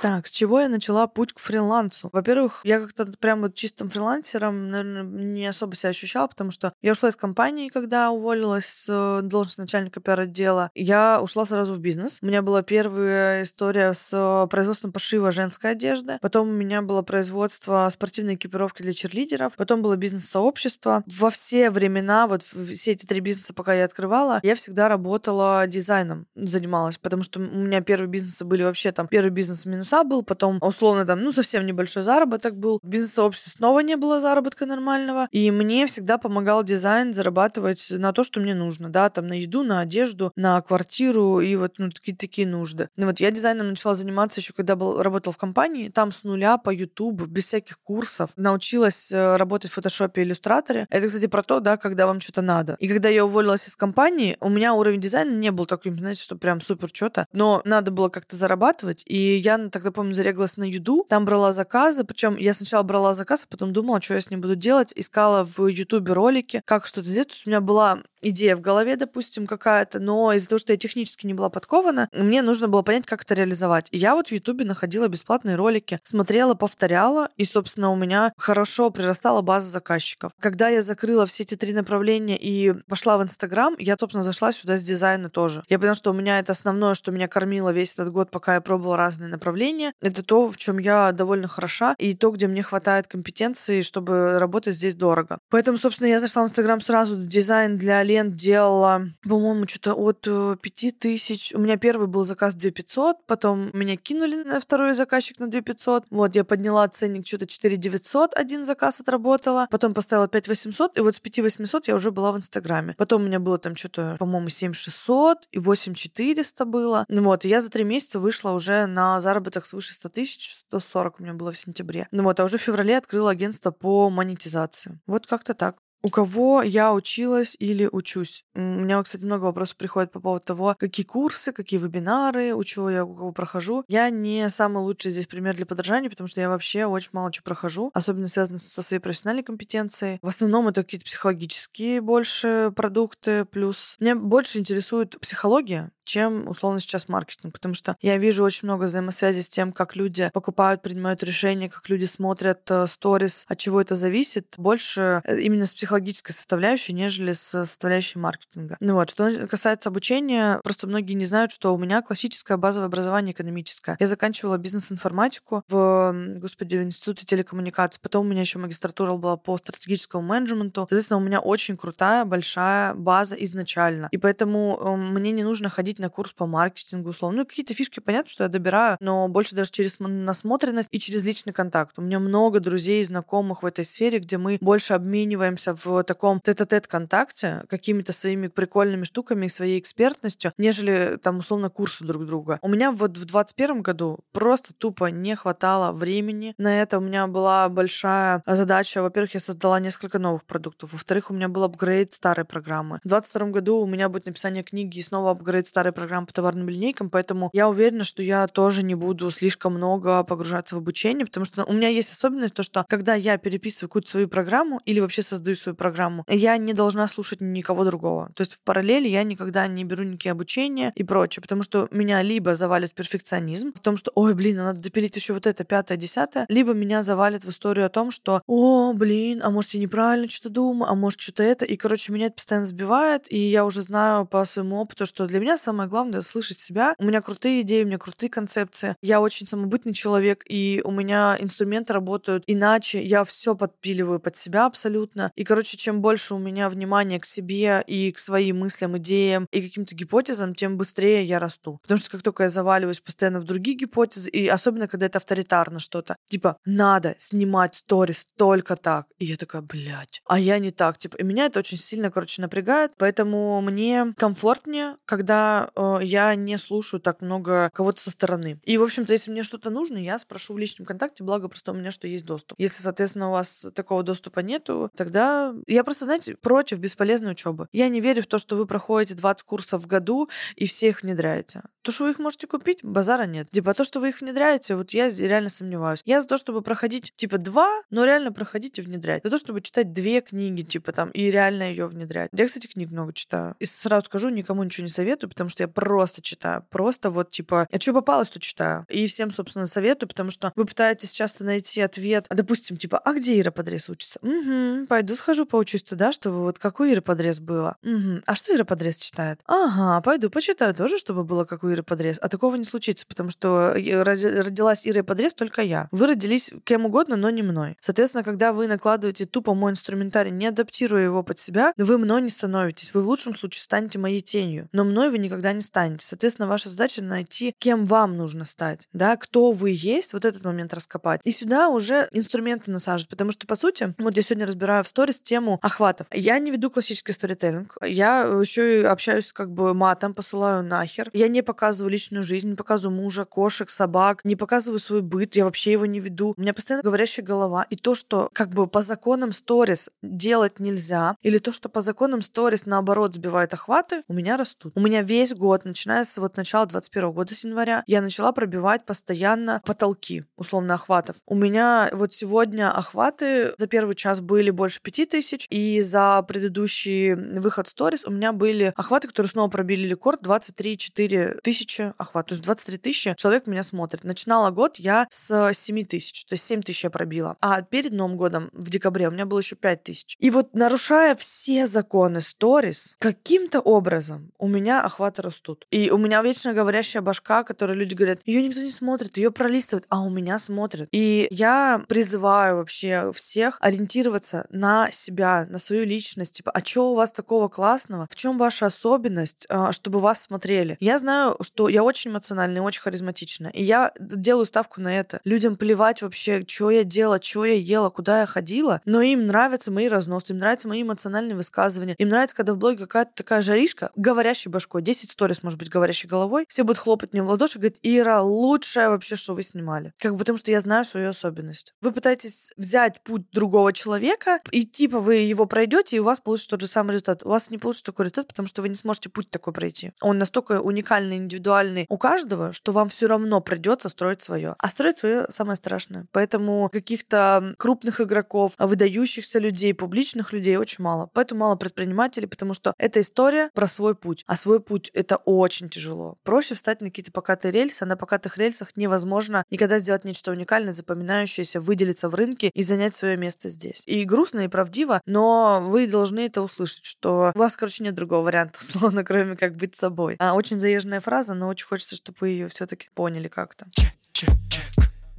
Так, с чего я начала путь к фрилансу? Во-первых, я как-то прям вот чистым фрилансером, наверное, не особо себя ощущала, потому что я ушла из компании, когда уволилась с э, должности начальника пиар-отдела. Я ушла сразу в бизнес. У меня была первая история с э, производством пошива женской одежды. Потом у меня было производство спортивной экипировки для черлидеров. Потом было бизнес-сообщество. Во все времена, вот все эти три бизнеса, пока я открывала, я всегда работала дизайном, занималась, потому что у меня первые бизнесы были вообще там, первый бизнес в минуса был, потом условно там, ну, совсем небольшой заработок был. В бизнес-сообществе снова не было заработка нормального. И мне всегда помогал дизайн зарабатывать на то, что мне нужно, да, там на еду, на одежду, на квартиру и вот ну, такие такие нужды. Ну вот я дизайном начала заниматься еще когда был, работала в компании, там с нуля по YouTube, без всяких курсов, научилась э, работать в фотошопе и иллюстраторе. Это, кстати, про то, да, когда вам что-то надо. И когда я уволилась из компании, у меня уровень дизайна не был таким, знаете, что прям супер что-то, но надо было как-то зарабатывать, и я тогда, помню, зареглась на еду, там брала заказы, причем я сначала брала заказ, а потом думала, что я с ним буду делать, искала в Ютубе ролики, как что-то сделать. У меня была идея в голове, допустим, какая-то, но из-за того, что я технически не была подкована, мне нужно было понять, как это реализовать. И я вот в Ютубе находила бесплатные ролики, смотрела, повторяла, и, собственно, у меня хорошо прирастала база заказчиков. Когда я закрыла все эти три направления и пошла в Инстаграм, я, собственно, зашла сюда с дизайна тоже. Я поняла, что у меня это основное, что меня кормило весь этот год, пока я пробовала разные направления. Это то, в чем я довольно хороша, и то, где мне хватает компетенции, чтобы работать здесь дорого. Поэтому, собственно, я зашла в Инстаграм сразу, дизайн для лент делала, по-моему, что-то от 5 э. У меня первый был заказ 2 500, потом меня кинули на второй заказчик на 2 500. Вот, я подняла ценник что-то 4 900, один заказ отработала, потом поставила 5 800, и вот с 5 800 я уже была в Инстаграме. Потом у меня было там что-то, по-моему, 7 600 и 8 400 было. Ну вот, и я за три месяца вышла уже на заработок свыше 100 тысяч, 140 у меня было в сентябре. Ну вот, а уже в феврале открыла агентство по монетизации. Вот как-то так. У кого я училась или учусь? У меня, кстати, много вопросов приходит по поводу того, какие курсы, какие вебинары, у чего я у кого прохожу. Я не самый лучший здесь пример для подражания, потому что я вообще очень мало чего прохожу, особенно связано со своей профессиональной компетенцией. В основном это какие-то психологические больше продукты, плюс меня больше интересует психология, чем условно сейчас маркетинг, потому что я вижу очень много взаимосвязи с тем, как люди покупают, принимают решения, как люди смотрят э, сторис, от чего это зависит, больше э, именно с психологической составляющей, нежели с составляющей маркетинга. Ну вот, что касается обучения, просто многие не знают, что у меня классическое базовое образование экономическое. Я заканчивала бизнес-информатику в, господи, в Институте телекоммуникаций, потом у меня еще магистратура была по стратегическому менеджменту. Соответственно, у меня очень крутая, большая база изначально. И поэтому э, мне не нужно ходить на курс по маркетингу, условно. Ну, какие-то фишки, понятно, что я добираю, но больше даже через насмотренность и через личный контакт. У меня много друзей, знакомых в этой сфере, где мы больше обмениваемся в таком тет-а-тет контакте какими-то своими прикольными штуками и своей экспертностью, нежели там условно курсы друг друга. У меня вот в 21 году просто тупо не хватало времени на это. У меня была большая задача. Во-первых, я создала несколько новых продуктов. Во-вторых, у меня был апгрейд старой программы. В 22 году у меня будет написание книги и снова апгрейд старой программы по товарным линейкам, поэтому я уверена, что я тоже не буду слишком много погружаться в обучение, потому что у меня есть особенность то, что когда я переписываю какую-то свою программу или вообще создаю свою программу, я не должна слушать никого другого. То есть в параллели я никогда не беру никакие обучения и прочее, потому что меня либо завалит перфекционизм в том, что, ой, блин, а надо допилить еще вот это, пятое, десятое, либо меня завалит в историю о том, что, о, блин, а может я неправильно что-то думаю, а может что-то это, и, короче, меня это постоянно сбивает, и я уже знаю по своему опыту, что для меня самое главное — слышать себя. У меня крутые идеи, у меня крутые концепции. Я очень самобытный человек, и у меня инструменты работают иначе. Я все подпиливаю под себя абсолютно. И, короче, короче, чем больше у меня внимания к себе и к своим мыслям, идеям и каким-то гипотезам, тем быстрее я расту. Потому что как только я заваливаюсь постоянно в другие гипотезы, и особенно, когда это авторитарно что-то, типа, надо снимать сторис только так. И я такая, блядь, а я не так. Типа, и меня это очень сильно, короче, напрягает, поэтому мне комфортнее, когда э, я не слушаю так много кого-то со стороны. И, в общем-то, если мне что-то нужно, я спрошу в личном контакте, благо просто у меня что есть доступ. Если, соответственно, у вас такого доступа нету, тогда я просто, знаете, против бесполезной учебы. Я не верю в то, что вы проходите 20 курсов в году и все их внедряете. То, что вы их можете купить, базара нет. Типа то, что вы их внедряете, вот я реально сомневаюсь. Я за то, чтобы проходить, типа, два, но реально проходить и внедрять. За то, чтобы читать две книги, типа, там, и реально ее внедрять. Я, кстати, книг много читаю. И сразу скажу, никому ничего не советую, потому что я просто читаю. Просто вот, типа, а что попалось, то читаю. И всем, собственно, советую, потому что вы пытаетесь часто найти ответ, допустим, типа, а где Ира Подрез учится? Угу, пойду схожу поучусь туда, чтобы вот как у Иры Подрез было. Угу, а что Ира Подрез читает? Ага, пойду почитаю тоже, чтобы было как у Иры Подрез. А такого не случится, потому что э, родилась Ира Подрез только я. Вы родились кем угодно, но не мной. Соответственно, когда вы накладываете тупо мой инструментарий, не адаптируя его под себя, вы мной не становитесь. Вы в лучшем случае станете моей тенью. Но мной вы никогда не станете. Соответственно, ваша задача найти, кем вам нужно стать. Да, кто вы есть, вот этот момент раскопать. И сюда уже инструменты насаживать. Потому что, по сути, вот я сегодня разбираю в сторис тему охватов. Я не веду классический сторителлинг. Я еще и общаюсь как бы матом, посылаю нахер. Я не показываю личную жизнь, не показываю мужа, кошек, собак, не показываю свой быт, я вообще его не веду. У меня постоянно говорящая голова. И то, что как бы по законам сторис делать нельзя, или то, что по законам сторис наоборот сбивает охваты, у меня растут. У меня весь год, начиная с вот начала 21 года, с января, я начала пробивать постоянно потолки, условно, охватов. У меня вот сегодня охваты за первый час были больше 5000, и за предыдущий выход сторис у меня были охваты, которые снова пробили рекорд 23-4 тысячи охват. То есть 23 тысячи человек меня смотрит. Начинала год я с 7 тысяч, то есть 7 тысяч я пробила. А перед Новым годом, в декабре, у меня было еще 5 тысяч. И вот нарушая все законы сторис, каким-то образом у меня охваты растут. И у меня вечно говорящая башка, которой люди говорят, ее никто не смотрит, ее пролистывают, а у меня смотрят. И я призываю вообще всех ориентироваться на себя, на свою личность. Типа, а что у вас такого классного? В чем ваша особенность, а, чтобы вас смотрели? Я знаю, что я очень эмоциональная, очень харизматичная. И я делаю ставку на это. Людям плевать вообще, что я делала, что я ела, куда я ходила, но им нравятся мои разносы, им нравятся мои эмоциональные высказывания. Им нравится, когда в блоге какая-то такая жаришка, говорящей башкой, 10 сторис, может быть, говорящей головой, все будут хлопать мне в ладоши и говорить, Ира, лучшее вообще, что вы снимали. Как бы потому что я знаю свою особенность. Вы пытаетесь взять путь другого человека, и типа вы его пройдете, и у вас получится тот же самый результат. У вас не получится такой результат, потому что вы не сможете путь такой пройти. Он настолько уникальный, индивидуальный у каждого, что вам все равно придется строить свое. А строить свое самое страшное. Поэтому каких-то крупных игроков, выдающихся людей, публичных людей очень мало. Поэтому мало предпринимателей, потому что это история про свой путь. А свой путь это очень тяжело. Проще встать на какие-то покатые рельсы, а на покатых рельсах невозможно никогда сделать нечто уникальное, запоминающееся, выделиться в рынке и занять свое место здесь. И грустно, и правдиво, но вы должны это услышать, что у вас, короче, нет другого варианта, условно, кроме как быть собой. А, очень заезженная фраза, но очень хочется, чтобы вы ее все-таки поняли как-то. Чек, чек, чек.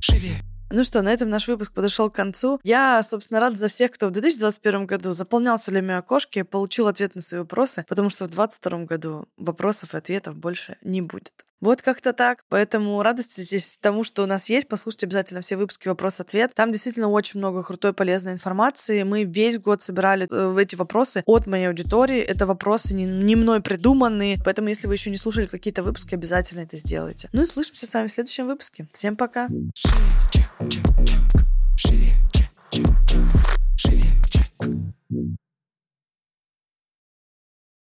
Живее. Ну что, на этом наш выпуск подошел к концу. Я, собственно, рада за всех, кто в 2021 году заполнял солями окошки, получил ответ на свои вопросы, потому что в 2022 году вопросов и ответов больше не будет. Вот как-то так. Поэтому радуйтесь тому, что у нас есть. Послушайте обязательно все выпуски «Вопрос-ответ». Там действительно очень много крутой, полезной информации. Мы весь год собирали э, эти вопросы от моей аудитории. Это вопросы не, не мной придуманные. Поэтому, если вы еще не слушали какие-то выпуски, обязательно это сделайте. Ну и слышимся с вами в следующем выпуске. Всем пока. Шире, чек, чек, чек. Шире, чек, чек, чек. Шире.